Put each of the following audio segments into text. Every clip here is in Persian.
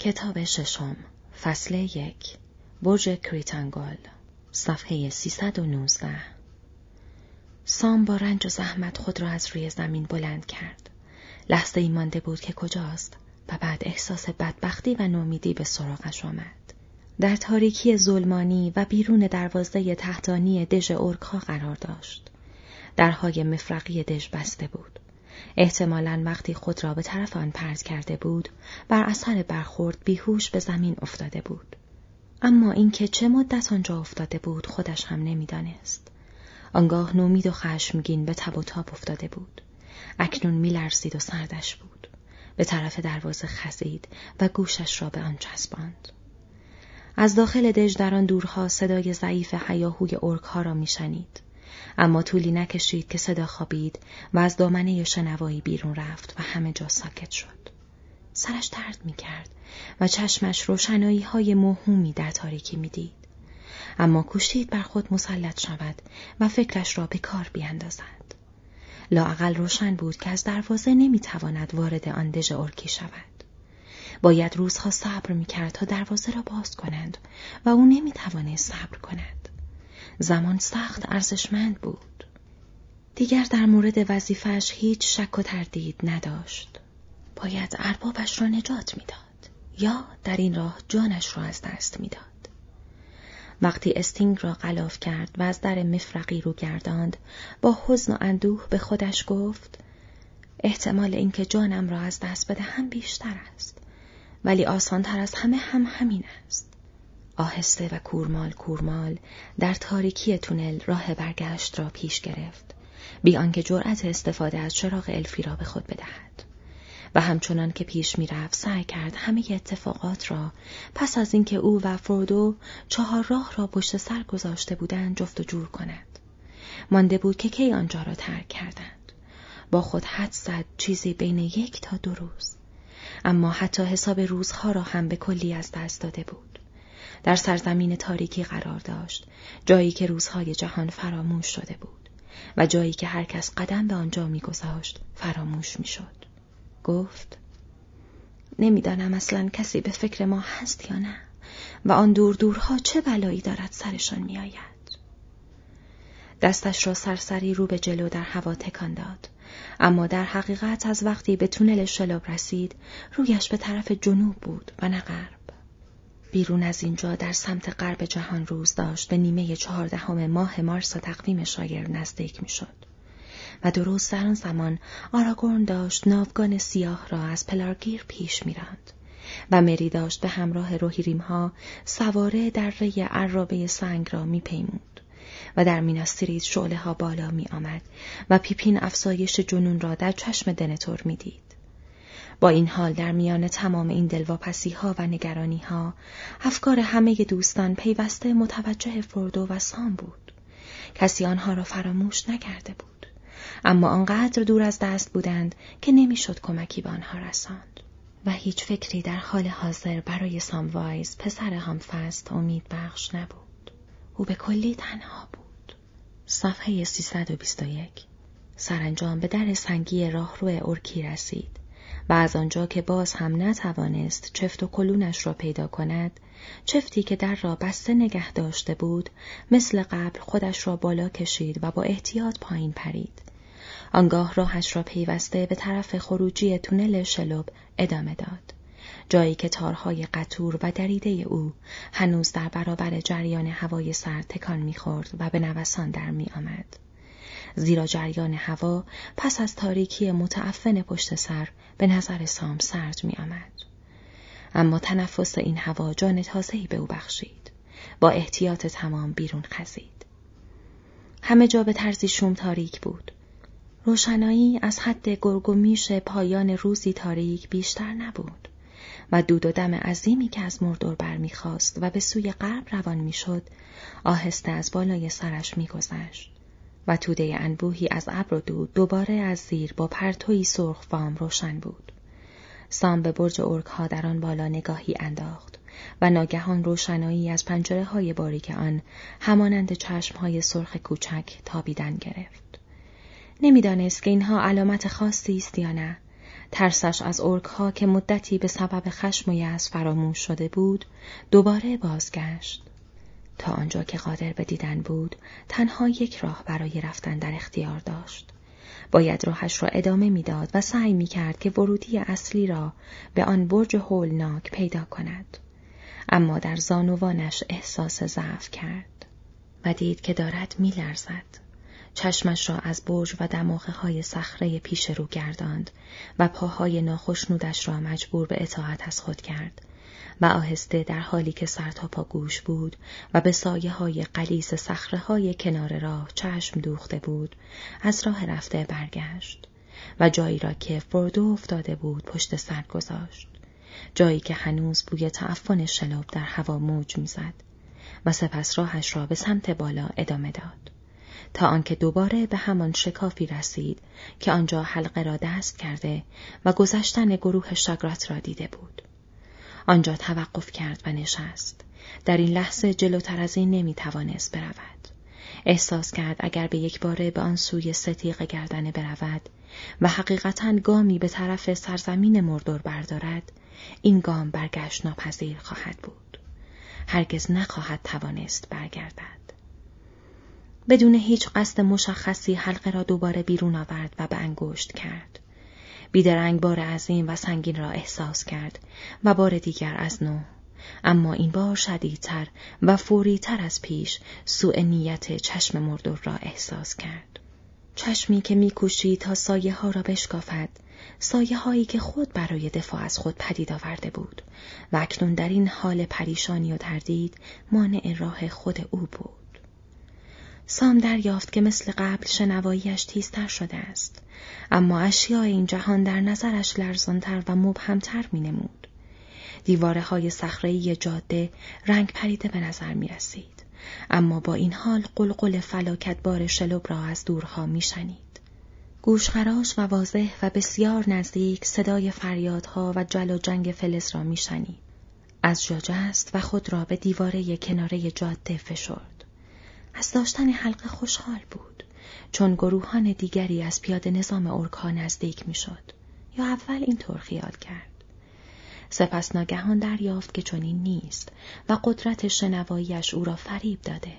کتاب ششم فصل یک برج کریتانگل صفحه 319 سام با رنج و زحمت خود را از روی زمین بلند کرد. لحظه ای مانده بود که کجاست و بعد احساس بدبختی و نومیدی به سراغش آمد. در تاریکی ظلمانی و بیرون دروازه تحتانی دژ اورکها قرار داشت. درهای مفرقی دژ بسته بود. احتمالا وقتی خود را به طرف آن پرد کرده بود بر اثر برخورد بیهوش به زمین افتاده بود. اما اینکه چه مدت آنجا افتاده بود خودش هم نمی‌دانست. آنگاه نومید و خشمگین به تب و تاب افتاده بود. اکنون میلرزید و سردش بود. به طرف دروازه خزید و گوشش را به آن چسباند. از داخل دژ در آن دورها صدای ضعیف حیاهوی ارکها را میشنید. اما طولی نکشید که صدا خوابید و از دامنه شنوایی بیرون رفت و همه جا ساکت شد. سرش درد می کرد و چشمش روشنایی های موهومی در تاریکی می دید. اما کوشید بر خود مسلط شود و فکرش را به کار بیاندازد. لاعقل روشن بود که از دروازه نمی‌تواند وارد آن دژ ارکی شود. باید روزها صبر می کرد تا دروازه را باز کنند و او نمی‌توانست صبر کند. زمان سخت ارزشمند بود. دیگر در مورد وظیفش هیچ شک و تردید نداشت. باید اربابش را نجات می‌داد یا در این راه جانش را از دست می‌داد. وقتی استینگ را غلاف کرد و از در مفرقی رو گرداند با حزن و اندوه به خودش گفت احتمال اینکه جانم را از دست بدهم بیشتر است ولی آسانتر از همه هم همین است آهسته و کورمال کورمال در تاریکی تونل راه برگشت را پیش گرفت. بی آنکه جرأت استفاده از چراغ الفی را به خود بدهد. و همچنان که پیش می‌رفت سعی کرد همه اتفاقات را پس از اینکه او و فرودو چهار راه را پشت سر گذاشته بودند جفت و جور کند. مانده بود که کی آنجا را ترک کردند. با خود حد زد چیزی بین یک تا دو روز. اما حتی حساب روزها را هم به کلی از دست داده بود. در سرزمین تاریکی قرار داشت. جایی که روزهای جهان فراموش شده بود و جایی که هر کس قدم به آنجا میگذاشت فراموش می‌شد. گفت نمی‌دانم اصلا کسی به فکر ما هست یا نه و آن دور دورها چه بلایی دارد سرشان میآید. دستش را سرسری رو به جلو در هوا تکان داد. اما در حقیقت از وقتی به تونل شلاب رسید رویش به طرف جنوب بود و نه غرب. بیرون از اینجا در سمت غرب جهان روز داشت به نیمه چهاردهم ماه مارس تقویم شایر نزدیک می‌شد و درست در آن زمان آراگورن داشت ناوگان سیاه را از پلارگیر پیش میراند و مری داشت به همراه روهیریم ها سواره در ری عرابه سنگ را میپیمود و در میناستریت شعله ها بالا می آمد و پیپین افزایش جنون را در چشم دنتور می‌دید. با این حال در میان تمام این دلواپسی ها و نگرانی ها افکار همه دوستان پیوسته متوجه فردو و سام بود. کسی آنها را فراموش نکرده بود. اما آنقدر دور از دست بودند که نمی‌شد کمکی به آنها رساند. و هیچ فکری در حال حاضر برای ساموایز پسر همفست امید بخش نبود. او به کلی تنها بود. صفحه 321 سرانجام به در سنگی راهرو ارکی رسید. و از آنجا که باز هم نتوانست چفت و کلونش را پیدا کند چفتی که در را بسته نگه داشته بود مثل قبل خودش را بالا کشید و با احتیاط پایین پرید آنگاه راهش را پیوسته به طرف خروجی تونل شلوب ادامه داد جایی که تارهای قطور و دریده او هنوز در برابر جریان هوای سرد تکان می‌خورد و به نوسان در میآمد. زیرا جریان هوا پس از تاریکی متعفن پشت سر به نظر سام سرد می آمد. اما تنفس این هوا جان تازهی به او بخشید. با احتیاط تمام بیرون خزید. همه جا به طرزی شوم تاریک بود. روشنایی از حد گرگ و میش پایان روزی تاریک بیشتر نبود و دود و دم عظیمی که از مردور برمیخواست و به سوی غرب روان می‌شد آهسته از بالای سرش میگذشت و توده انبوهی از ابر و دود دوباره از زیر با پرتوی سرخ فام روشن بود. سام به برج ارک ها در آن بالا نگاهی انداخت و ناگهان روشنایی از پنجره های باریک آن همانند چشم های سرخ کوچک تابیدن گرفت. نمی‌دانست که اینها علامت خاصی است یا نه. ترسش از ارک ها که مدتی به سبب خشم و یأس فراموش شده بود دوباره بازگشت تا آنجا که قادر به دیدن بود تنها یک راه برای رفتن در اختیار داشت. باید راهش را ادامه می‌داد و سعی می کرد که ورودی اصلی را به آن برج هولناک پیدا کند. اما در زانوانش احساس ضعف کرد. و دید که دارد میلرزد. چشمش را از برج و دماغه های صخره پیش رو گرداند و پاهای ناخشنودش را مجبور به اطاعت از خود کرد. و آهسته در حالی که سر تا پا گوش بود و به سایه های قلیز صخره های کنار راه چشم دوخته بود از راه رفته برگشت و جایی را که فردو افتاده بود پشت سر گذاشت جایی که هنوز بوی تعفن شلوب در هوا موج می‌زد و سپس راهش را به سمت بالا ادامه داد تا آنکه دوباره به همان شکافی رسید که آنجا حلقه را دست کرده و گذشتن گروه شاگرات را دیده بود. آنجا توقف کرد و نشست. در این لحظه جلوتر از این نمی توانست برود. احساس کرد اگر به یک باره به آن سوی ستیق گردنه برود و حقیقتا گامی به طرف سرزمین مردور بردارد این گام برگشت ناپذیر خواهد بود. هرگز نخواهد توانست برگردد. بدون هیچ قصد مشخصی حلقه را دوباره بیرون آورد و به انگشت کرد. بیدرنگ بار عظیم و سنگین را احساس کرد و بار دیگر از نو. اما این بار شدیدتر و فوریتر از پیش سوء نیت چشم مردور را احساس کرد. چشمی که میکوشید تا سایه ها را بشکافد، سایه هایی که خود برای دفاع از خود پدید آورده بود و اکنون در این حال پریشانی و تردید مانع راه خود او بود. سام دریافت که مثل قبل شنواییش تیزتر شده است اما اشیاء این جهان در نظرش لرزانتر و مبهمتر می نمود. دیواره های جاده رنگ پریده به نظر می رسید. اما با این حال قلقل فلاکت بار شلوب را از دورها می شنید. گوشخراش و واضح و بسیار نزدیک صدای فریادها و جل و جنگ فلز را می. از جا جست و خود را به دیواره کناره جاده فشرد. از داشتن حلقه خوشحال بود چون گروهان دیگری از پیاده نظام اورکا نزدیک می‌شد یا اول اینطور خیال کرد سپس ناگهان دریافت که چنین نیست و قدرت شنواییش او را فریب داده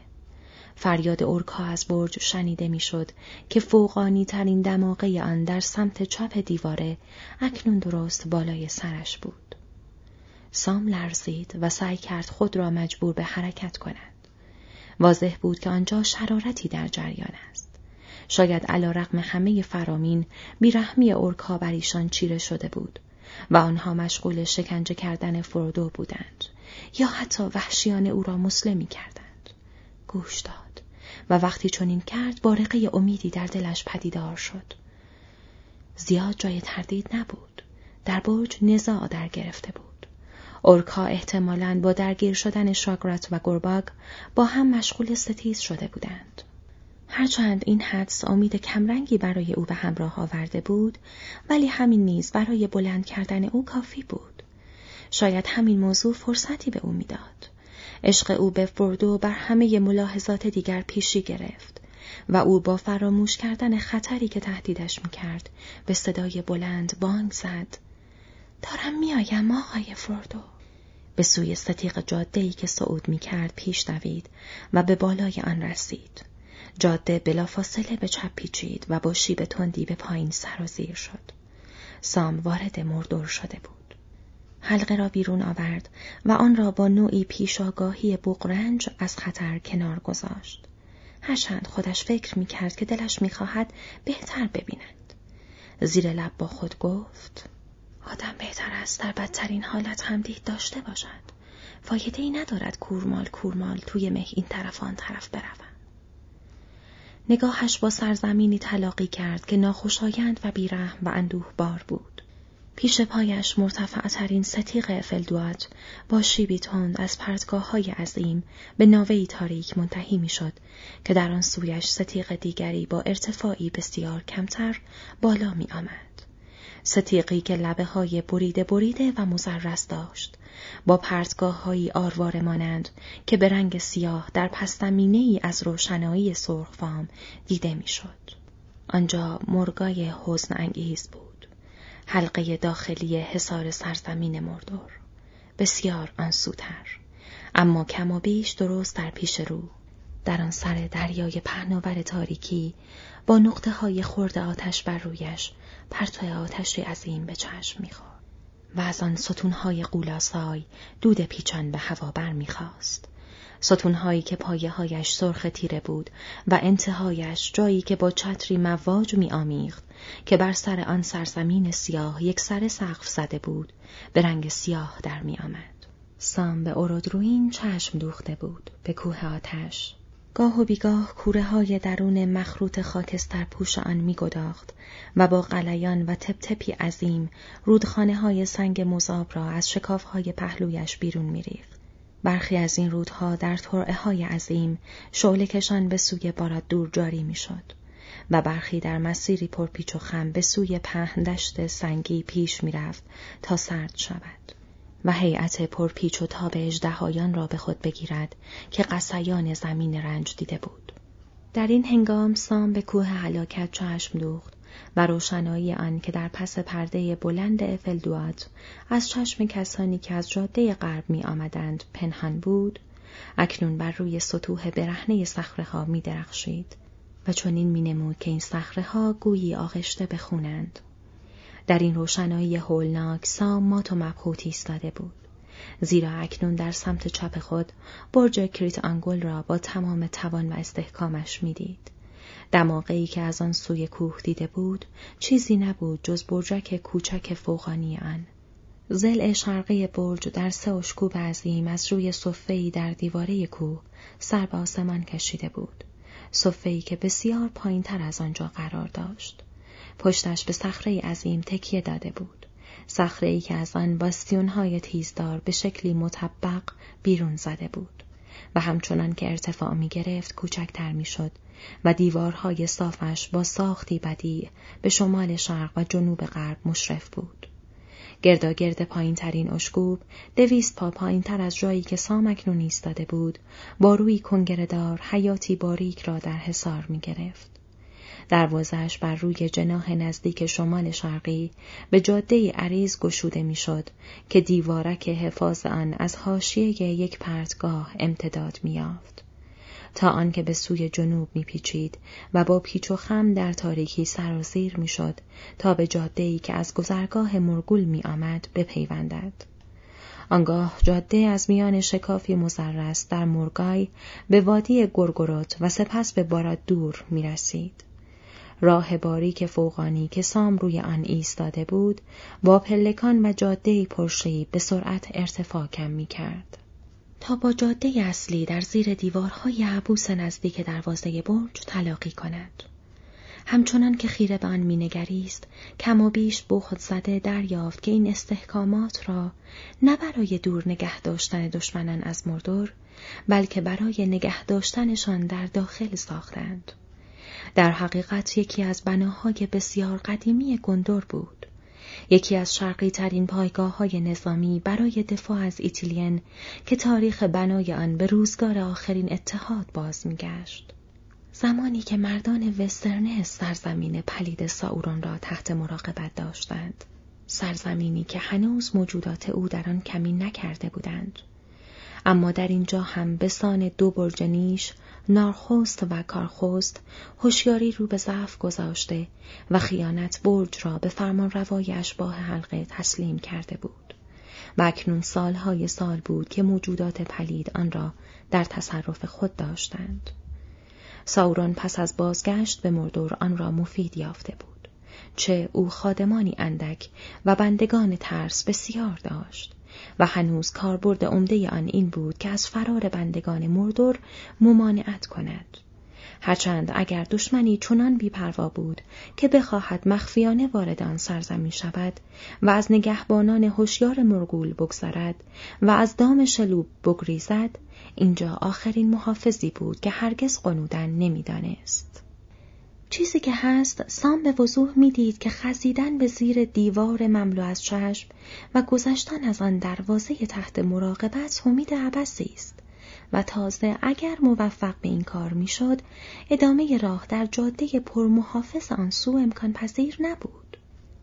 فریاد اورکا از برج شنیده می‌شد که فوقانی ترین دماغه آن در سمت چپ دیواره اکنون درست بالای سرش بود. سام لرزید و سعی کرد خود را مجبور به حرکت کند. واضح بود که آنجا شرارتی در جریان است. شاید علا رقم همه فرامین بیرحمی اورکا بر ایشان چیره شده بود و آنها مشغول شکنجه کردن فرودو بودند یا حتی وحشیان او را مسلمی کردند. گوش داد و وقتی چنین کرد بارقه امیدی در دلش پدیدار شد. زیاد جای تردید نبود. در برج نزاع در گرفته بود. اورکا احتمالاً با درگیر شدن شاگرات و گرباگ با هم مشغول ستیز شده بودند. هرچند این حدس امید کمرنگی برای او به همراه آورده بود ولی همین نیز برای بلند کردن او کافی بود. شاید همین موضوع فرصتی به او می‌داد. عشق او به فردو بر همه ملاحظات دیگر پیشی گرفت و او با فراموش کردن خطری که تهدیدش می‌کرد به صدای بلند بانگ زد دارم میآیم آقای فردو به سوی ستیق جاده ای که صعود می کرد پیش دوید و به بالای آن رسید. جاده بلافاصله به چپ پیچید و با شیب تندی به پایین سرازیر شد. سام وارد مردور شده بود. حلقه را بیرون آورد و آن را با نوعی پیشاگاهی بغرنج از خطر کنار گذاشت. هرچند خودش فکر می کرد که دلش می خواهد بهتر ببیند. زیر لب با خود گفت آدم بهتر است در بدترین حالت هم دید داشته باشد. فایده ای ندارد کورمال کورمال توی مه این طرف آن طرف بروم. نگاهش با سرزمینی تلاقی کرد که ناخوشایند و بیرحم و اندوه بار بود. پیش پایش مرتفعترین ستیق افلدوات با شیبی تند از پرتگاه های عظیم به ناوهی تاریک منتهی می‌شد که در آن سویش ستیق دیگری با ارتفاعی بسیار کمتر بالا می آمد. ستیقی که لبه های بریده بریده و مزرس داشت با پرتگاه های آروار مانند که به رنگ سیاه در پستمینه ای از روشنایی سرخفام دیده می‌شد. آنجا مرگای حزن انگیز بود. حلقه داخلی حصار سرزمین مردور بسیار آنسوتر اما کم و بیش درست در پیش رو در آن سر دریای پهناور تاریکی با نقطه های خورد آتش بر رویش پرتو آتشی عظیم به چشم می‌خورد و از آن ستونهای قولاسای دود پیچان به هوا بر می‌خواست ستونهایی که پایه هایش سرخ تیره بود و انتهایش جایی که با چتری مواج می آمیخت که بر سر آن سرزمین سیاه یک سر سقف زده بود به رنگ سیاه در می آمد. سام به اورودروین چشم دوخته بود به کوه آتش گاه و بیگاه کوره های درون مخروط خاکستر پوش آن می گداخت و با قلیان و تپ عظیم رودخانه های سنگ مذاب را از شکاف های پهلویش بیرون می ریخت. برخی از این رودها در طرعه های عظیم شعله کشان به سوی باراد دور جاری می شد و برخی در مسیری پرپیچ و خم به سوی پهندشت سنگی پیش می رفت تا سرد شود. و هیئت پرپیچ و تاب اجدهایان را به خود بگیرد که قصیان زمین رنج دیده بود. در این هنگام سام به کوه حلاکت چشم دوخت و روشنایی آن که در پس پرده بلند افلدوات از چشم کسانی که از جاده غرب می آمدند پنهان بود، اکنون بر روی سطوح برهنه صخره ها می درخشید و چنین می نمود که این صخره ها گویی آغشته بخونند. در این روشنایی هولناک سام مات و مبهوت ایستاده بود. زیرا اکنون در سمت چپ خود برج کریت آنگل را با تمام توان و استحکامش می‌دید. دماغه‌ای که از آن سوی کوه دیده بود چیزی نبود جز برجک کوچک فوقانی آن. ضلع شرقی برج در سه اشکوب عظیم از روی صفه‌ای در دیواره کوه سر به آسمان کشیده بود. صفه‌ای که بسیار پایین تر از آنجا قرار داشت. پشتش به صخره عظیم تکیه داده بود. صخره ای که از آن باستیونهای تیزدار به شکلی مطبق بیرون زده بود و همچنان که ارتفاع می گرفت کوچکتر می شد و دیوارهای صافش با ساختی بدی به شمال شرق و جنوب غرب مشرف بود. گرداگرد پایین ترین اشکوب دویست پا پایین تر از جایی که سامکنون ایستاده بود با روی کنگردار حیاتی باریک را در حصار می گرفت. دروازش بر روی جناح نزدیک شمال شرقی به جاده عریض گشوده می‌شد که دیوارک حفاظ آن از حاشیه یک پرتگاه امتداد میافت تا آنکه به سوی جنوب میپیچید و با پیچ و خم در تاریکی سرازیر می‌شد تا به جاده‌ای که از گذرگاه مرگول میآمد بپیوندد آنگاه جاده از میان شکافی مزرس در مرگای به وادی گرگروت و سپس به باراد دور می رسید. راه باریک فوقانی که سام روی آن ایستاده بود با پلکان و جاده پرشی به سرعت ارتفاع کم می کرد. تا با جاده اصلی در زیر دیوارهای عبوس نزدیک دروازه برج تلاقی کند. همچنان که خیره به آن مینگریست کم و بیش بخت زده دریافت که این استحکامات را نه برای دور نگه داشتن دشمنان از موردور بلکه برای نگه داشتنشان در داخل ساختند. در حقیقت یکی از بناهای بسیار قدیمی گندور بود. یکی از شرقی ترین پایگاه های نظامی برای دفاع از ایتیلین که تاریخ بنای آن به روزگار آخرین اتحاد باز میگشت. زمانی که مردان وسترنس سرزمین پلید ساورون را تحت مراقبت داشتند. سرزمینی که هنوز موجودات او در آن کمی نکرده بودند. اما در اینجا هم به سان دو برج نیش نارخوست و کارخوست هوشیاری رو به ضعف گذاشته و خیانت برج را به فرمان روای اشباه حلقه تسلیم کرده بود. و اکنون سالهای سال بود که موجودات پلید آن را در تصرف خود داشتند. ساورون پس از بازگشت به مردور آن را مفید یافته بود چه او خادمانی اندک و بندگان ترس بسیار داشت. و هنوز کاربرد عمده آن این بود که از فرار بندگان مردور ممانعت کند. هرچند اگر دشمنی چنان بیپروا بود که بخواهد مخفیانه وارد آن سرزمین شود و از نگهبانان هوشیار مرگول بگذرد و از دام شلوب بگریزد اینجا آخرین محافظی بود که هرگز قنودن نمی‌دانست. چیزی که هست سام به وضوح می‌دید که خزیدن به زیر دیوار مملو از چشم و گذشتن از آن دروازه تحت مراقبت امید عبسی است و تازه اگر موفق به این کار می‌شد ادامه راه در جاده پرمحافظ آن سو امکان پذیر نبود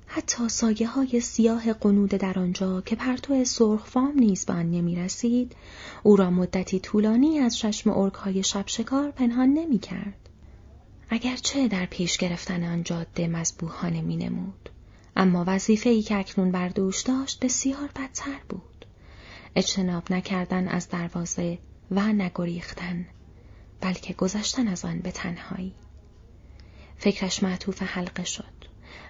حتی سایه های سیاه قنود در آنجا که پرتو سرخ فام نیز به آن رسید، او را مدتی طولانی از چشم ارک های شب شکار پنهان نمی کرد. اگرچه در پیش گرفتن آن جاده مذبوحانه می نمود. اما وظیفه ای که اکنون بر دوش داشت بسیار بدتر بود. اجتناب نکردن از دروازه و نگریختن بلکه گذشتن از آن به تنهایی. فکرش معطوف حلقه شد.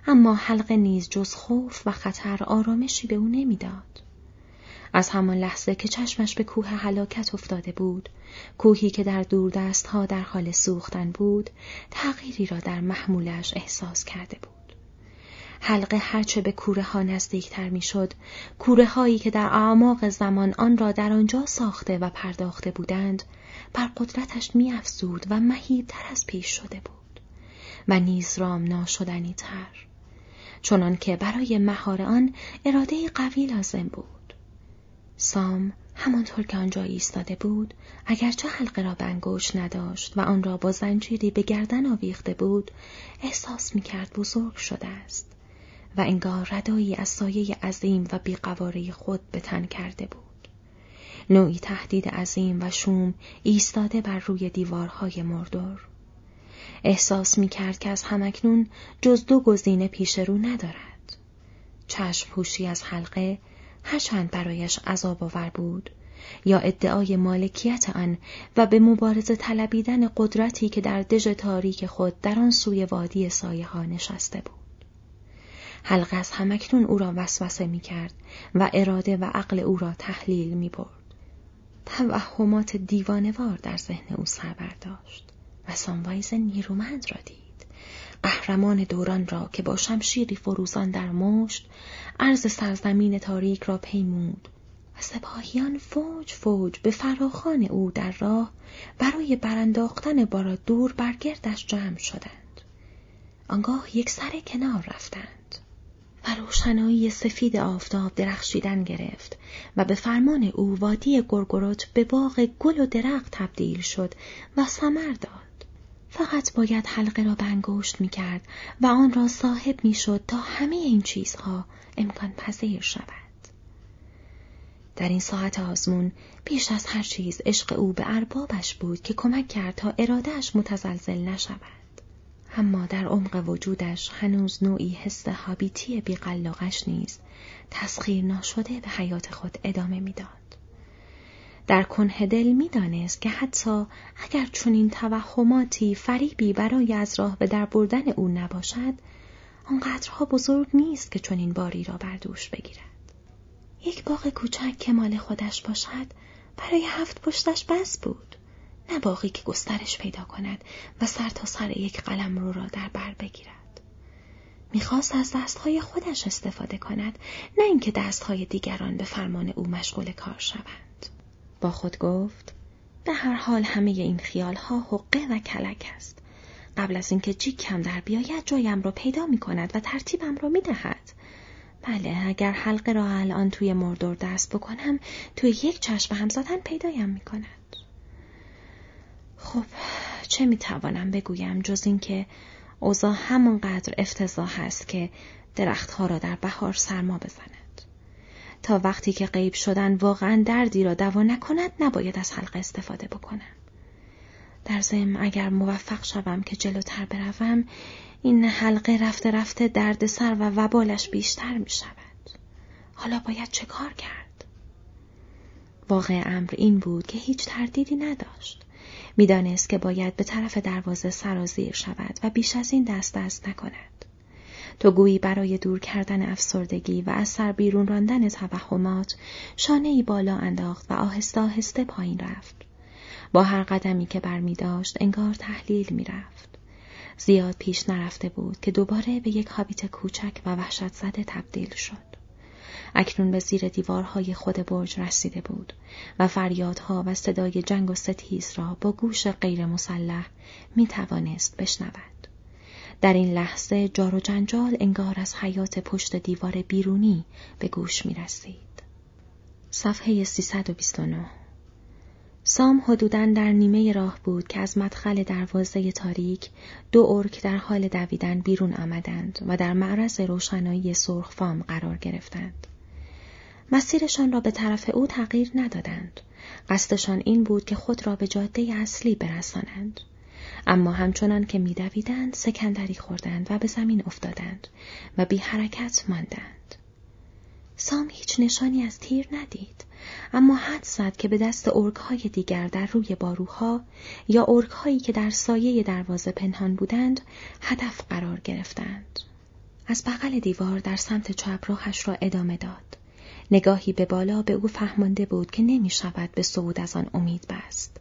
اما حلقه نیز جز خوف و خطر آرامشی به او نمی‌داد. از همان لحظه که چشمش به کوه هلاکت افتاده بود، کوهی که در دور دست ها در حال سوختن بود، تغییری را در محمولش احساس کرده بود. حلقه هرچه به کوره ها نزدیکتر می‌شد، کوره هایی که در اعماق زمان آن را در آنجا ساخته و پرداخته بودند، بر قدرتش میافزود و مهیبتر از پیش شده بود و نیز رام ناشدنی تر. چنان که برای مهار آن اراده قوی لازم بود. سام همانطور که آنجا ایستاده بود اگرچه حلقه را بنگوش نداشت و آن را با زنجیری به گردن آویخته بود احساس می‌کرد بزرگ شده است و انگار ردایی از سایه عظیم و بیقواره خود به تن کرده بود نوعی تهدید عظیم و شوم ایستاده بر روی دیوارهای مردور احساس می کرد که از همکنون جز دو گزینه پیش رو ندارد. چشم پوشی از حلقه هرچند برایش عذاب آور بود یا ادعای مالکیت آن و به مبارزه طلبیدن قدرتی که در دژ تاریک خود در آن سوی وادی سایه ها نشسته بود. حلقه از همکنون او را وسوسه می کرد و اراده و عقل او را تحلیل می برد. توهمات دیوانوار در ذهن او سر برداشت. و ساموایز نیرومند را دید قهرمان دوران را که با شمشیری فروزان در مشت عرض سرزمین تاریک را پیمود. و سپاهیان فوج فوج به فراخان او در راه برای برانداختن بارا دور برگردش جمع شدند. آنگاه یک سر کنار رفتند. و روشنایی سفید آفتاب درخشیدن گرفت و به فرمان او وادی گرگروت به باغ گل و درخت تبدیل شد و ثمر داد. فقط باید حلقه را بنگشت می کرد و آن را صاحب می شد تا همه این چیزها امکان پذیر شود. در این ساعت آزمون بیش از هر چیز عشق او به اربابش بود که کمک کرد تا ارادهش متزلزل نشود. اما در عمق وجودش هنوز نوعی حس حابیتی بیقلاقش نیز تسخیر ناشده به حیات خود ادامه می‌داد. در کنه دل می‌دانست که حتی اگر چنین توهماتی فریبی برای از راه به در بردن او نباشد آنقدرها بزرگ نیست که چنین باری را بر دوش بگیرد. یک باغ کوچک که مال خودش باشد برای هفت پشتش بس بود. نه باقی که گسترش پیدا کند و سر تا سر یک قلم رو را در بر بگیرد. می‌خواست از دستهای خودش استفاده کند نه اینکه دستهای دیگران به فرمان او مشغول کار شوند. با خود گفت به هر حال همه این خیال ها حقه و کلک است. قبل از اینکه کم در بیاید جایم را پیدا می کند و ترتیبم را می دهد. بله اگر حلقه را الان توی مردور دست بکنم توی یک چشم هم زدن پیدایم می کند. خب چه می توانم بگویم جز اینکه اوضاع همانقدر افتضاح است که درختها را در بهار سرما بزند. تا وقتی که غیب شدن واقعا دردی را دوا نکند نباید از حلقه استفاده بکنم. در ضمن اگر موفق شوم که جلوتر بروم این حلقه رفته رفته دردسر و وبالش بیشتر می شود. حالا باید چه کار کرد؟ واقع امر این بود که هیچ تردیدی نداشت. می‌دانست که باید به طرف دروازه سرازیر شود و بیش از این دست دست نکند. تو گویی برای دور کردن افسردگی و از سر بیرون راندن توهمات شانه ای بالا انداخت و آهسته آهسته پایین رفت. با هر قدمی که بر می داشت انگار تحلیل می رفت. زیاد پیش نرفته بود که دوباره به یک حابیت کوچک و وحشت زده تبدیل شد. اکنون به زیر دیوارهای خود برج رسیده بود و فریادها و صدای جنگ و ستیز را با گوش غیر مسلح می توانست بشنود. در این لحظه جار و جنجال انگار از حیات پشت دیوار بیرونی به گوش می رسید. صفحه 329 سام حدوداً در نیمه راه بود که از مدخل دروازه تاریک دو ارک در حال دویدن بیرون آمدند و در معرض روشنایی سرخ فام قرار گرفتند. مسیرشان را به طرف او تغییر ندادند. قصدشان این بود که خود را به جاده اصلی برسانند. اما همچنان که میدویدند سکندری خوردند و به زمین افتادند و بی حرکت ماندند. سام هیچ نشانی از تیر ندید. اما حد زد که به دست های دیگر در روی باروها یا هایی که در سایه دروازه پنهان بودند هدف قرار گرفتند. از بغل دیوار در سمت چپ راهش را ادامه داد. نگاهی به بالا به او فهمانده بود که نمی شود به صعود از آن امید بست.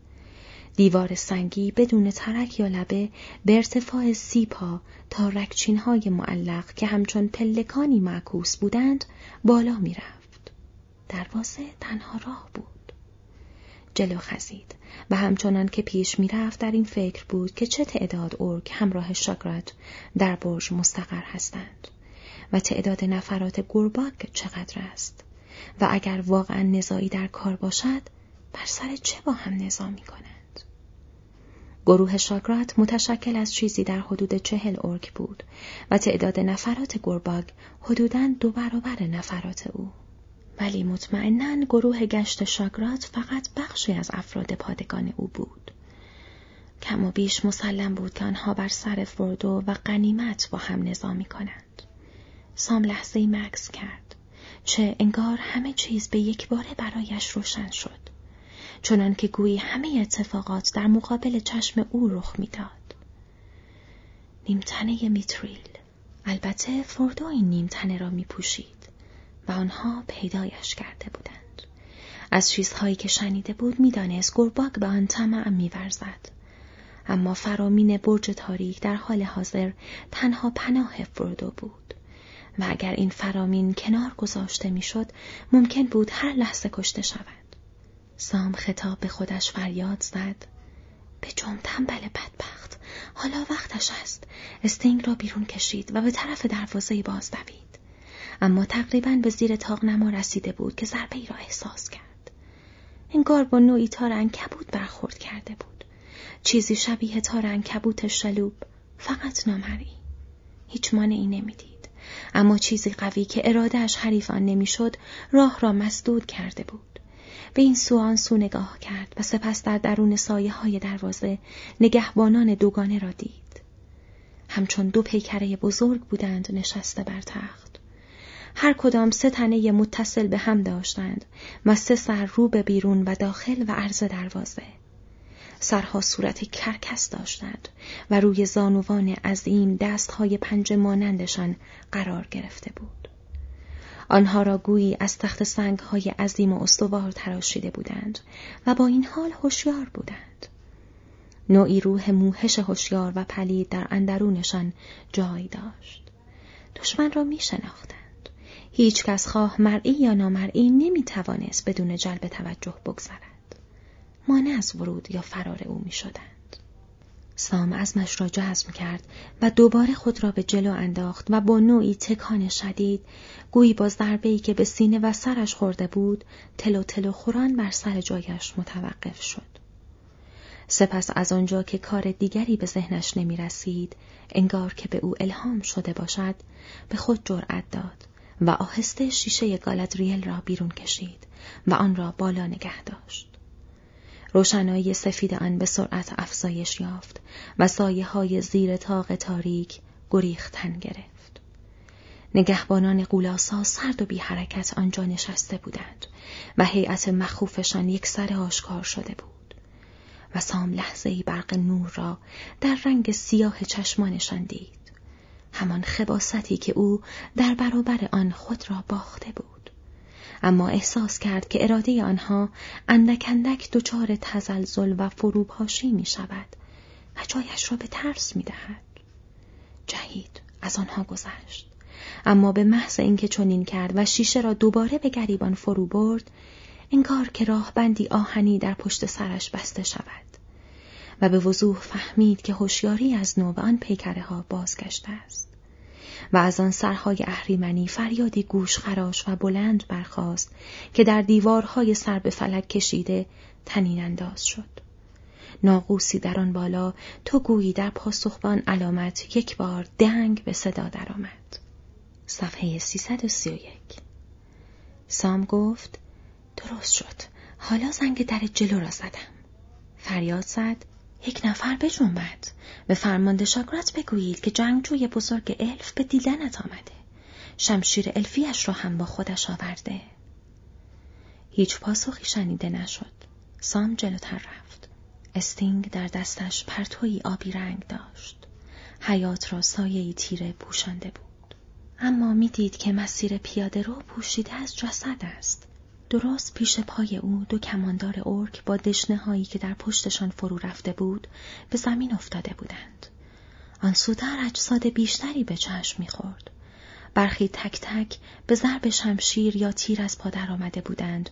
دیوار سنگی بدون ترک یا لبه به ارتفاع سی پا تا رکچین های معلق که همچون پلکانی معکوس بودند بالا می دروازه تنها راه بود. جلو خزید و همچنان که پیش می‌رفت در این فکر بود که چه تعداد ارگ همراه شاگرات در برج مستقر هستند و تعداد نفرات گرباگ چقدر است و اگر واقعا نزایی در کار باشد بر سر چه با هم نزا می کنند؟ گروه شاگرات متشکل از چیزی در حدود چهل ارک بود و تعداد نفرات گرباگ حدوداً دو برابر نفرات او. ولی مطمئنا گروه گشت شاگرات فقط بخشی از افراد پادگان او بود. کم و بیش مسلم بود که آنها بر سر فردو و قنیمت با هم نظامی کنند. سام لحظه مکس کرد. چه انگار همه چیز به یک باره برایش روشن شد. چنان که گویی همه اتفاقات در مقابل چشم او رخ می‌داد. نیمتنه میتریل البته فردو این نیمتنه را می پوشید. و آنها پیدایش کرده بودند. از چیزهایی که شنیده بود می‌دانست گرباگ به آن طمع میورزد. اما فرامین برج تاریک در حال حاضر تنها پناه فردو بود و اگر این فرامین کنار گذاشته می‌شد ممکن بود هر لحظه کشته شود. سام خطاب به خودش فریاد زد به جم تنبل بدبخت حالا وقتش است استینگ را بیرون کشید و به طرف دروازه باز دوید اما تقریبا به زیر تاق نما رسیده بود که ضربه ای را احساس کرد. انگار با نوعی تار انکبوت برخورد کرده بود. چیزی شبیه تار انکبوت شلوب فقط نامری. هیچ مانعی نمی‌دید. اما چیزی قوی که ارادهش حریف آن نمی‌شد راه را مسدود کرده بود. به این سو آن سو نگاه کرد و سپس در درون سایه های دروازه نگهبانان دوگانه را دید. همچون دو پیکره بزرگ بودند نشسته بر تخت. هر کدام سه تنه متصل به هم داشتند و سه سر رو به بیرون و داخل و عرض دروازه. سرها صورت کرکس داشتند و روی زانوان عظیم دستهای پنج مانندشان قرار گرفته بود. آنها را گویی از تخت سنگ های عظیم و استوار تراشیده بودند و با این حال هوشیار بودند. نوعی روح موهش هوشیار و پلید در اندرونشان جای داشت. دشمن را می شناختند. هیچ کس خواه مرئی یا نامرئی نمی توانست بدون جلب توجه بگذرد. مانع از ورود یا فرار او می شدند. سام ازمش را جزم کرد و دوباره خود را به جلو انداخت و با نوعی تکان شدید گویی با ضربه‌ای که به سینه و سرش خورده بود تلو تلو خوران بر سر جایش متوقف شد. سپس از آنجا که کار دیگری به ذهنش نمی رسید، انگار که به او الهام شده باشد، به خود جرأت داد و آهسته شیشه گالادریل را بیرون کشید و آن را بالا نگه داشت. روشنایی سفید آن به سرعت افزایش یافت و سایه های زیر تاق تاریک گریختن گرفت. نگهبانان قولاسا سرد و بی حرکت آنجا نشسته بودند و هیئت مخوفشان یک سر آشکار شده بود. و سام لحظه ای برق نور را در رنگ سیاه چشمانشان دید. همان خباستی که او در برابر آن خود را باخته بود اما احساس کرد که اراده آنها اندک اندک دچار تزلزل و فروپاشی می شود و جایش را به ترس می دهد. جهید از آنها گذشت اما به محض اینکه چنین کرد و شیشه را دوباره به گریبان فرو برد انگار که راه بندی آهنی در پشت سرش بسته شود و به وضوح فهمید که هوشیاری از نو آن پیکره ها بازگشته است و از آن سرهای اهریمنی فریادی گوش خراش و بلند برخاست که در دیوارهای سر به فلک کشیده تنین انداز شد. ناقوسی در آن بالا تو گویی در پاسخ علامت یک بار دنگ به صدا درآمد. صفحه 331 سام گفت درست شد. حالا زنگ در جلو را زدم. فریاد زد یک نفر بجنبد. به فرمانده شاگرات بگویید که جنگجوی بزرگ الف به دیدنت آمده. شمشیر الفیش را هم با خودش آورده. هیچ پاسخی شنیده نشد. سام جلوتر رفت. استینگ در دستش پرتوی آبی رنگ داشت. حیات را سایه تیره پوشانده بود. اما می‌دید که مسیر پیاده رو پوشیده از جسد است. درست پیش پای او دو کماندار ارک با دشنه هایی که در پشتشان فرو رفته بود به زمین افتاده بودند. آن سودر اجساد بیشتری به چشم می‌خورد. برخی تک تک به ضرب شمشیر یا تیر از پا آمده بودند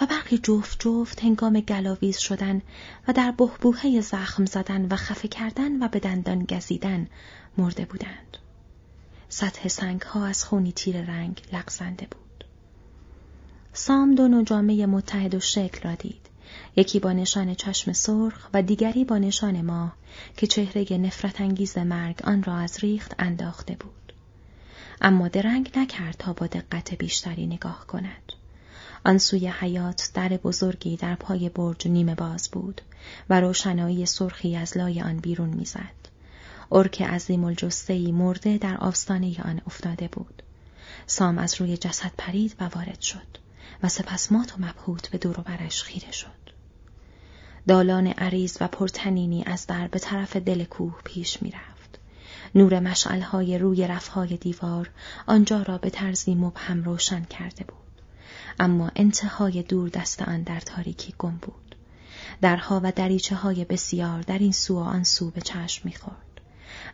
و برخی جفت جفت هنگام گلاویز شدن و در بهبوهه زخم زدن و خفه کردن و به دندان گزیدن مرده بودند. سطح سنگ ها از خونی تیر رنگ لغزنده بود. سام دو نوجامه متحد و شکل را دید. یکی با نشان چشم سرخ و دیگری با نشان ماه که چهره نفرت انگیز مرگ آن را از ریخت انداخته بود. اما درنگ نکرد تا با دقت بیشتری نگاه کند. آن سوی حیات در بزرگی در پای برج نیمه باز بود و روشنایی سرخی از لای آن بیرون می‌زد. ارک عظیم الجستهی مرده در آستانه آن افتاده بود. سام از روی جسد پرید و وارد شد. و سپس مات و مبهوت به دور برش خیره شد. دالان عریض و پرتنینی از در به طرف دل کوه پیش می رفت. نور مشعلهای روی رفهای دیوار آنجا را به طرزی مبهم روشن کرده بود. اما انتهای دور دست آن در تاریکی گم بود. درها و دریچه های بسیار در این سو و آن سو به چشم می‌خورد.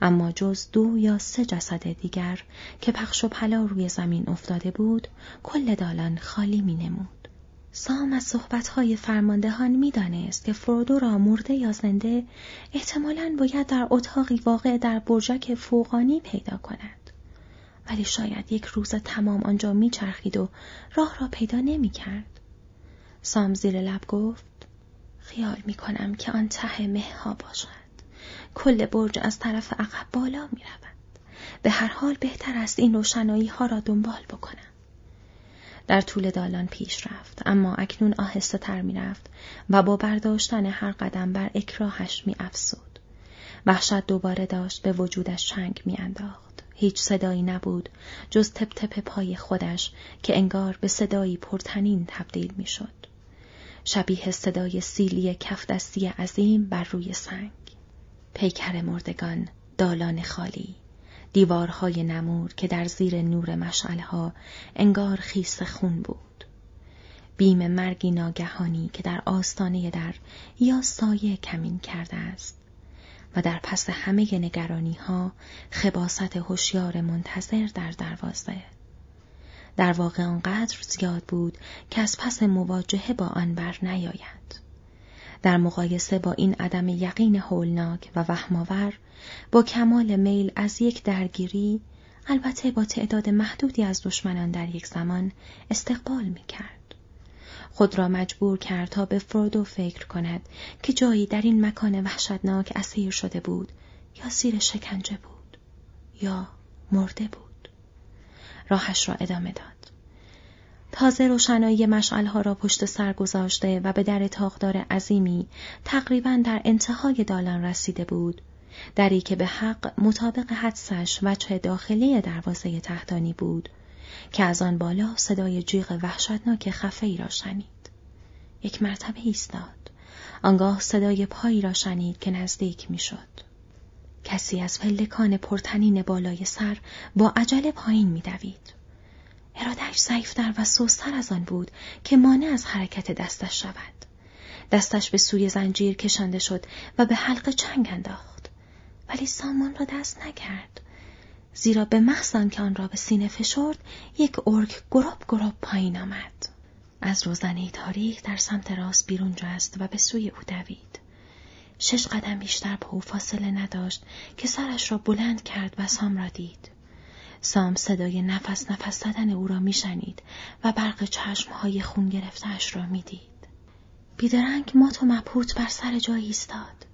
اما جز دو یا سه جسد دیگر که پخش و پلا روی زمین افتاده بود کل دالان خالی می نمود. سام از صحبتهای فرماندهان می‌دانست که فرودو را مرده یا زنده احتمالاً باید در اتاقی واقع در برجک فوقانی پیدا کند. ولی شاید یک روز تمام آنجا میچرخید و راه را پیدا نمی‌کرد. سام زیر لب گفت خیال می کنم که آن ته مه ها باشد. کل برج از طرف عقب بالا می رود. به هر حال بهتر است این روشنایی ها را دنبال بکنم. در طول دالان پیش رفت اما اکنون آهسته تر می رفت و با برداشتن هر قدم بر اکراهش می افسود. وحشت دوباره داشت به وجودش چنگ می انداخت. هیچ صدایی نبود جز تپ تپ پای خودش که انگار به صدایی پرتنین تبدیل می شد. شبیه صدای سیلی کف دستی عظیم بر روی سنگ. پیکر مردگان، دالان خالی، دیوارهای نمور که در زیر نور مشعلها انگار خیس خون بود. بیم مرگی ناگهانی که در آستانه در یا سایه کمین کرده است و در پس همه نگرانی ها خباست هوشیار منتظر در دروازه. در واقع آنقدر زیاد بود که از پس مواجهه با آن بر نیاید. در مقایسه با این عدم یقین هولناک و وهمآور با کمال میل از یک درگیری البته با تعداد محدودی از دشمنان در یک زمان استقبال می کرد. خود را مجبور کرد تا به فرودو فکر کند که جایی در این مکان وحشتناک اسیر شده بود یا زیر شکنجه بود یا مرده بود. راهش را ادامه داد. تازه روشنایی مشعلها را پشت سر گذاشته و به در تاقدار عظیمی تقریبا در انتهای دالان رسیده بود دری که به حق مطابق حدسش وجه داخلی دروازه تحتانی بود که از آن بالا صدای جیغ وحشتناک خفه ای را شنید. یک مرتبه ایستاد. آنگاه صدای پایی را شنید که نزدیک می‌شد. کسی از پلکان پرتنین بالای سر با عجله پایین میدوید. ارادهش ضعیفتر و سوستر از آن بود که مانع از حرکت دستش شود. دستش به سوی زنجیر کشانده شد و به حلق چنگ انداخت. ولی سامان را دست نکرد. زیرا به محض که آن را به سینه فشرد یک ارک گراب گراب پایین آمد. از روزنه تاریک در سمت راست بیرون جست و به سوی او دوید. شش قدم بیشتر به او فاصله نداشت که سرش را بلند کرد و سام را دید. سام صدای نفس نفس زدن او را میشنید و برق چشمهای خون گرفتهاش را می‌دید. بیدرنگ مات و مبهوت بر سر جای ایستاد.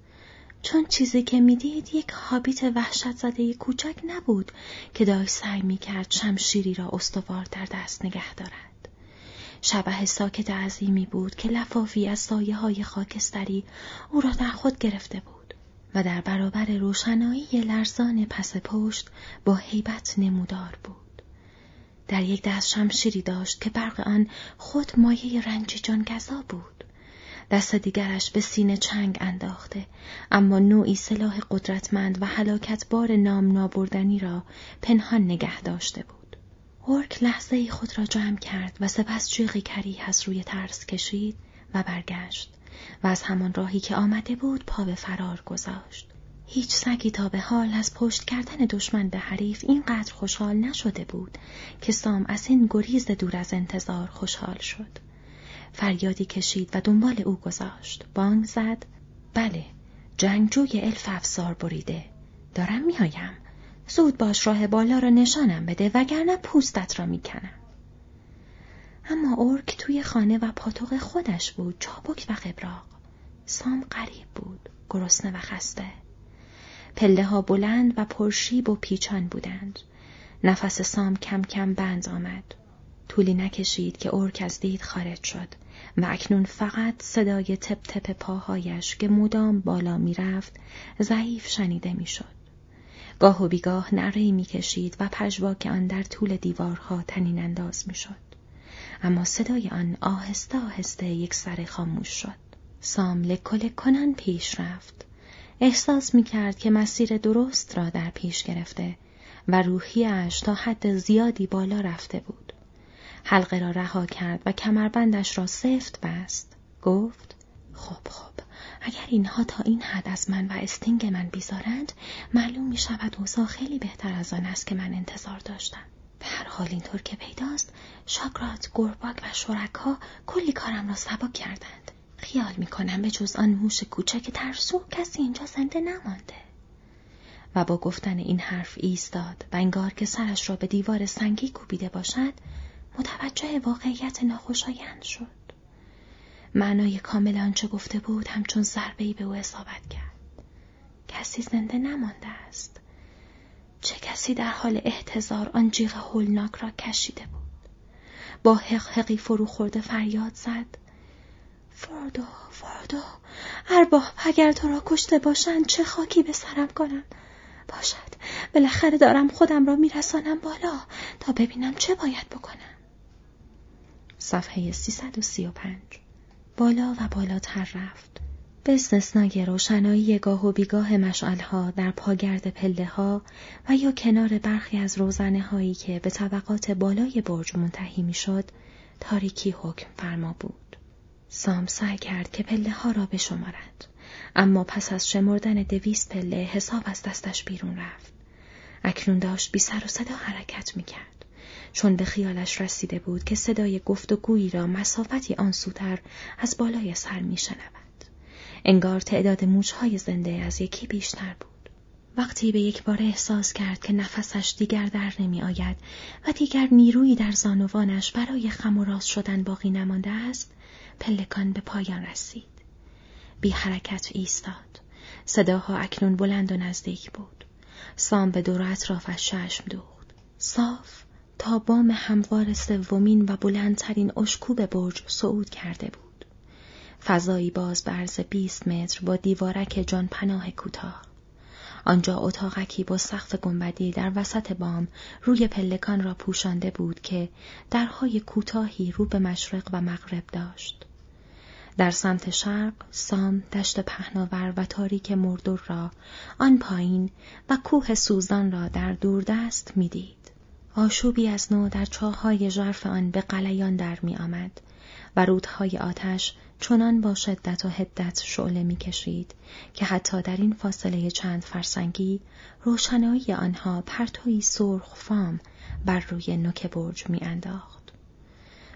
چون چیزی که می‌دید یک حابیت وحشت زده کوچک نبود که دای سعی می‌کرد شمشیری را استوار در دست نگه دارد. شبه ساکت عظیمی بود که لفافی از سایه های خاکستری او را در خود گرفته بود و در برابر روشنایی لرزان پس پشت با هیبت نمودار بود. در یک دست شمشیری داشت که برق آن خود مایه رنج جانگذا بود. دست دیگرش به سینه چنگ انداخته اما نوعی سلاح قدرتمند و بار نام نابردنی را پنهان نگه داشته بود. اورک لحظه خود را جمع کرد و سپس جیغی کریه از روی ترس کشید و برگشت و از همان راهی که آمده بود پا به فرار گذاشت. هیچ سگی تا به حال از پشت کردن دشمن به حریف اینقدر خوشحال نشده بود که سام از این گریز دور از انتظار خوشحال شد. فریادی کشید و دنبال او گذاشت. بانگ زد. بله، جنگجوی الف افسار بریده. دارم میآیم. زود باش راه بالا را نشانم بده وگرنه پوستت را می‌کنم. اما اورک توی خانه و پاتوق خودش بود چابک و قبراق. سام قریب بود، گرسنه و خسته. پله ها بلند و پرشیب و پیچان بودند. نفس سام کم کم بند آمد. طولی نکشید که ارک از دید خارج شد و اکنون فقط صدای تپ تپ پاهایش که مدام بالا می‌رفت ضعیف شنیده می‌شد. گاه و بیگاه نره می‌کشید و پژواک آن در طول دیوارها تنین انداز می‌شد. اما صدای آن آهسته آهسته یک سر خاموش شد. سام لکل کنان پیش رفت. احساس می کرد که مسیر درست را در پیش گرفته و روحیش تا حد زیادی بالا رفته بود. حلقه را رها کرد و کمربندش را سفت بست. گفت خب خب اگر اینها تا این حد از من و استینگ من بیزارند معلوم می شود اوضاع خیلی بهتر از آن است که من انتظار داشتم. به هر حال اینطور که پیداست شاگرات، گرباک و شرکها کلی کارم را سبک کردند. خیال می کنم به جز آن موش کوچک ترسو کسی اینجا زنده نمانده. و با گفتن این حرف ایستاد و انگار که سرش را به دیوار سنگی کوبیده باشد متوجه واقعیت ناخوشایند شد. معنای کامل آنچه گفته بود همچون ضربهای به او اصابت کرد. کسی زنده نمانده است. چه کسی در حال احتضار آن جیغ هولناک را کشیده بود. با حقحقی فرو خورده فریاد زد. فردو فردو ارباب اگر تو را کشته باشند چه خاکی به سرم کنم باشد بالاخره دارم خودم را میرسانم بالا تا ببینم چه باید بکنم صفحه 335 بالا و بالاتر رفت. به استثنای روشنایی گاه و بیگاه مشعلها در پاگرد پله ها و یا کنار برخی از روزنه هایی که به طبقات بالای برج منتهی می‌شد، تاریکی حکم فرما بود. سام سعی کرد که پله ها را بشمارد، اما پس از شمردن دویست پله حساب از دستش بیرون رفت. اکنون داشت بی سر و صدا حرکت می کرد. چون به خیالش رسیده بود که صدای گفت و گویی را مسافتی آن سوتر از بالای سر می. انگار تعداد موجهای زنده از یکی بیشتر بود. وقتی به یک بار احساس کرد که نفسش دیگر در نمی آید و دیگر نیرویی در زانوانش برای خم و راست شدن باقی نمانده است، پلکان به پایان رسید. بی حرکت ایستاد. صداها اکنون بلند و نزدیک بود. سام به دور اطرافش چشم دوخت. صاف تا بام هموار سومین و بلندترین اشکوب برج صعود کرده بود. فضایی باز برز 20 متر با دیوارک جان پناه کوتاه. آنجا اتاقکی با سقف گنبدی در وسط بام روی پلکان را پوشانده بود که درهای کوتاهی رو به مشرق و مغرب داشت. در سمت شرق سام دشت پهناور و تاریک مردور را آن پایین و کوه سوزان را در دوردست می‌دید. آشوبی از نو در چاههای ژرف آن به قلیان در می آمد و رودهای آتش چنان با شدت و هدت شعله می کشید که حتی در این فاصله چند فرسنگی روشنایی آنها پرتوی سرخ فام بر روی نوک برج می انداخت.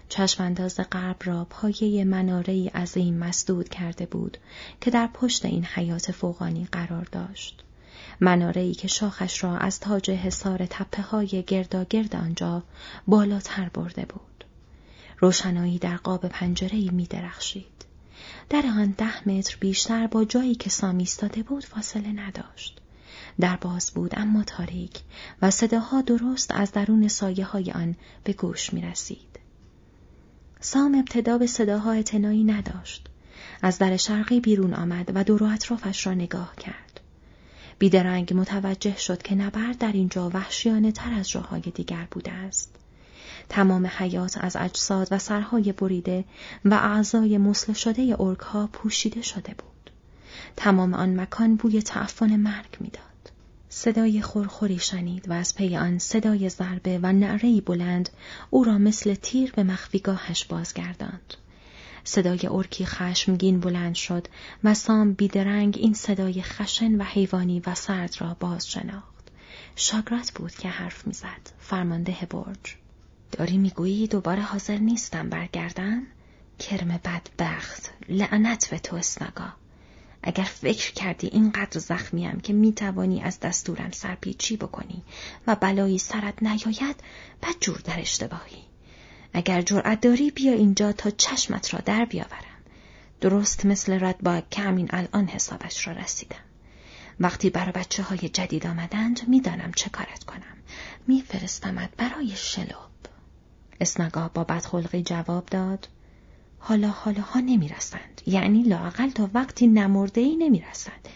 چشمانداز غرب را پایه مناره عظیم مسدود کرده بود که در پشت این حیات فوقانی قرار داشت. منارهی که شاخش را از تاج حصار تپه های گرداگرد آنجا بالاتر برده بود. روشنایی در قاب پنجره می درخشید. در آن ده متر بیشتر با جایی که سام ایستاده بود فاصله نداشت. در باز بود اما تاریک و صداها درست از درون سایه های آن به گوش می رسید. سام ابتدا به صداها اعتنایی نداشت. از در شرقی بیرون آمد و دور اطرافش را نگاه کرد. بیدرنگ متوجه شد که نبرد در اینجا وحشیانه تر از جاهای دیگر بوده است. تمام حیات از اجساد و سرهای بریده و اعضای مسل شده ارک پوشیده شده بود. تمام آن مکان بوی تعفن مرگ می‌داد. صدای خورخوری شنید و از پی آن صدای ضربه و نعرهای بلند او را مثل تیر به مخفیگاهش بازگرداند. صدای ارکی خشمگین بلند شد و سام بیدرنگ این صدای خشن و حیوانی و سرد را باز شناخت. شاگرات بود که حرف می‌زد. فرمانده برج. داری می‌گویی دوباره حاضر نیستم برگردم؟ کرم بدبخت لعنت به تو اسناگا. اگر فکر کردی اینقدر زخمیم که می‌توانی از دستورم سرپیچی بکنی و بلایی سرت نیاید بد جور در اشتباهی. اگر جرأت داری بیا اینجا تا چشمت را در بیاورم. درست مثل ردباگ که همین الان حسابش را رسیدم. وقتی برای بچه های جدید آمدند می‌دانم چه کارت کنم. میفرستمت برای شلوب اسنگا با بدخلقی جواب داد حالا حالا ها نمی رسند. یعنی لاقل تا وقتی نمرده ای نمی رسند.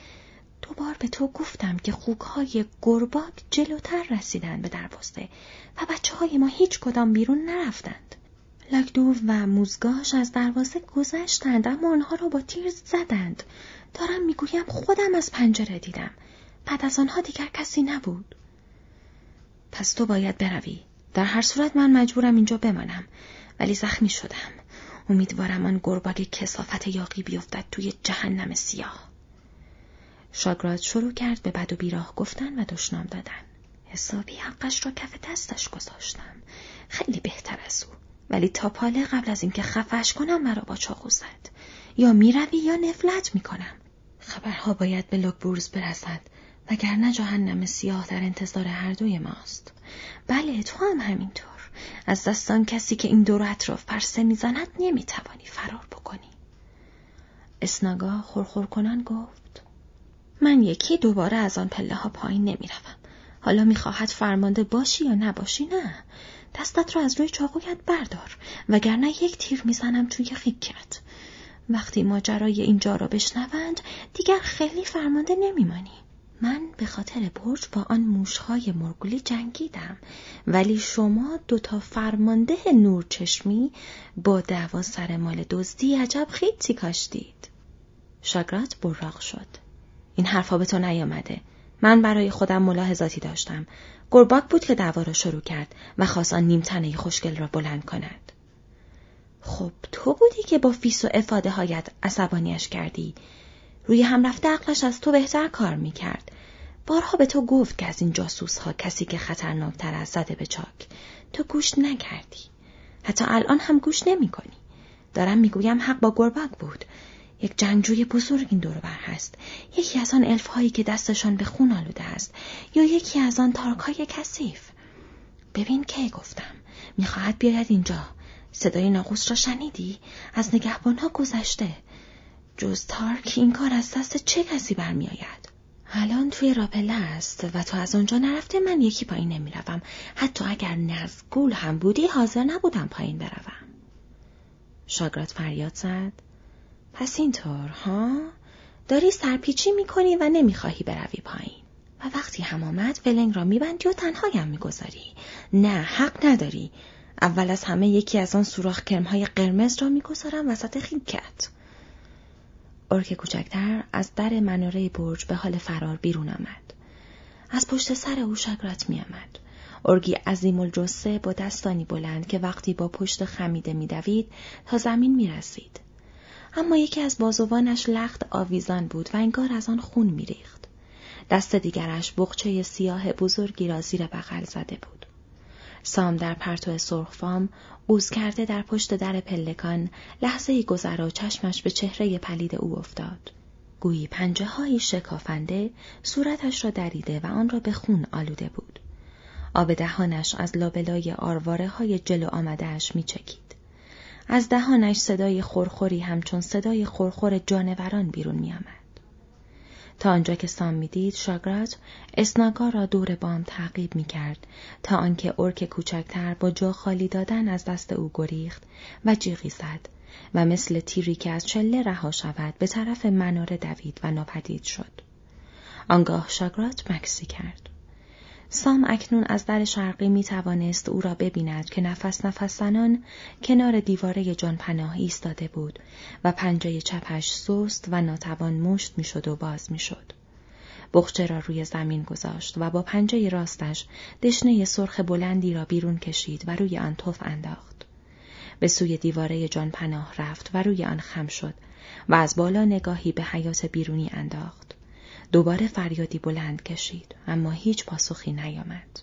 دوبار به تو گفتم که خوک های گرباک جلوتر رسیدن به دروازه و بچه های ما هیچ کدام بیرون نرفتند. لاکدو و موزگاش از دروازه گذشتند اما آنها را با تیر زدند. دارم می‌گویم خودم از پنجره دیدم. بعد از آنها دیگر کسی نبود. پس تو باید بروی. در هر صورت من مجبورم اینجا بمانم. ولی زخمی شدم. امیدوارم آن گرباگ کسافت یاقی بیفتد توی جهنم سیاه. شاگراد شروع کرد به بد و بیراه گفتن و دشنام دادن. حسابی حقش را کف دستش گذاشتم. خیلی بهتر از او. ولی تا پاله قبل از اینکه خفش کنم مرا با چاقو زد. یا می‌روی یا نفلت می‌کنم. خبرها باید به لوکبورز برسد وگرنه جهنم سیاه در انتظار هر دوی ماست. بله تو هم همینطور. از دستان کسی که این دورت را فرسه می‌زند نمی‌توانی فرار بکنی. اسناگا خورخور کنان گفت من یکی دوباره از آن پله ها پایین نمی‌روم. حالا می‌خواهد فرمانده باشی یا نباشی نه. دستت را از روی چاقویت بردار وگرنه یک تیر می‌زنم توی خیکت. وقتی ماجرای اینجا را بشنوند دیگر خیلی فرمانده نمیمانی. من به خاطر برج با آن موشهای مرگولی جنگیدم. ولی شما دوتا فرمانده نورچشمی با دعوا سر مال دزدی عجب خیتی کاشتید شاگرات براق شد. این حرفا به تو نیامده. من برای خودم ملاحظاتی داشتم. گرباک بود که دعوا را شروع کرد و خواست آن نیمتنه خوشگل را بلند کند. خب تو بودی که با فیس و افاده هایت عصبانیش کردی. روی هم رفته عقلش از تو بهتر کار می‌کرد. بارها به تو گفت که از این جاسوس ها کسی که خطرناکتر از زده به چاک. تو گوش نکردی. حتی الان هم گوش نمی کنی. دارم می‌گویم حق با گربک بود. یک جنگجوی بزرگ این دور بر هست. یکی از آن الف هایی که دستشان به خون آلوده است. یا یکی از آن تارک های کثیف. ببین کی گفتم. می‌خواهد بیاید اینجا. صدای ناقوس را شنیدی؟ از نگهبان ها گذشته. جز تارک این کار از دست چه کسی برمیآید؟ الان توی راپله است و تو از اونجا نرفته من یکی پایین نمی‌روم. حتی اگر نزگول هم بودی حاضر نبودم پایین بروم. شاگرات فریاد زد. پس اینطور ها؟ داری سرپیچی می‌کنی و نمی‌خواهی بروی پایین. و وقتی هم آمد ولنگ را میبندی و تنهایم می‌گذاری. نه حق نداری. اول از همه یکی از آن سوراخ کرمهای قرمز را می‌گذارم وسط خیکت. ارک کوچکتر از در مناره برج به حال فرار بیرون آمد. از پشت سر او شگرات می آمد. ارگی عظیم الجسه با دستانی بلند که وقتی با پشت خمیده میدوید تا زمین می رسید. اما یکی از بازوانش لخت آویزان بود و انگار از آن خون میریخت. دست دیگرش بخچه سیاه بزرگی را زیر بغل زده بود. سام در پرتو سرخفام اوز کرده در پشت در پلکان لحظه گذرا چشمش به چهره پلید او افتاد. گویی پنجه های شکافنده صورتش را دریده و آن را به خون آلوده بود. آب دهانش از لابلای آرواره های جلو آمدهش می چکید. از دهانش صدای خورخوری همچون صدای خورخور جانوران بیرون می آمد. تا آنجا که سام می‌دید شاگرات اسناگا را دور بام تعقیب می کرد تا آنکه ارک کوچکتر با جا خالی دادن از دست او گریخت و جیغی زد و مثل تیری که از چله رها شود به طرف مناره دوید و ناپدید شد. آنگاه شاگرات مکسی کرد. سام اکنون از در شرقی می توانست او را ببیند که نفس نفس زنان کنار دیواره جان پناه ایستاده بود و پنجه چپش سست و ناتوان مشت می‌شد و باز می‌شد. بخچه را روی زمین گذاشت و با پنجه راستش دشنه سرخ بلندی را بیرون کشید و روی آن توف انداخت. به سوی دیواره جان پناه رفت و روی آن خم شد و از بالا نگاهی به حیات بیرونی انداخت. دوباره فریادی بلند کشید اما هیچ پاسخی نیامد.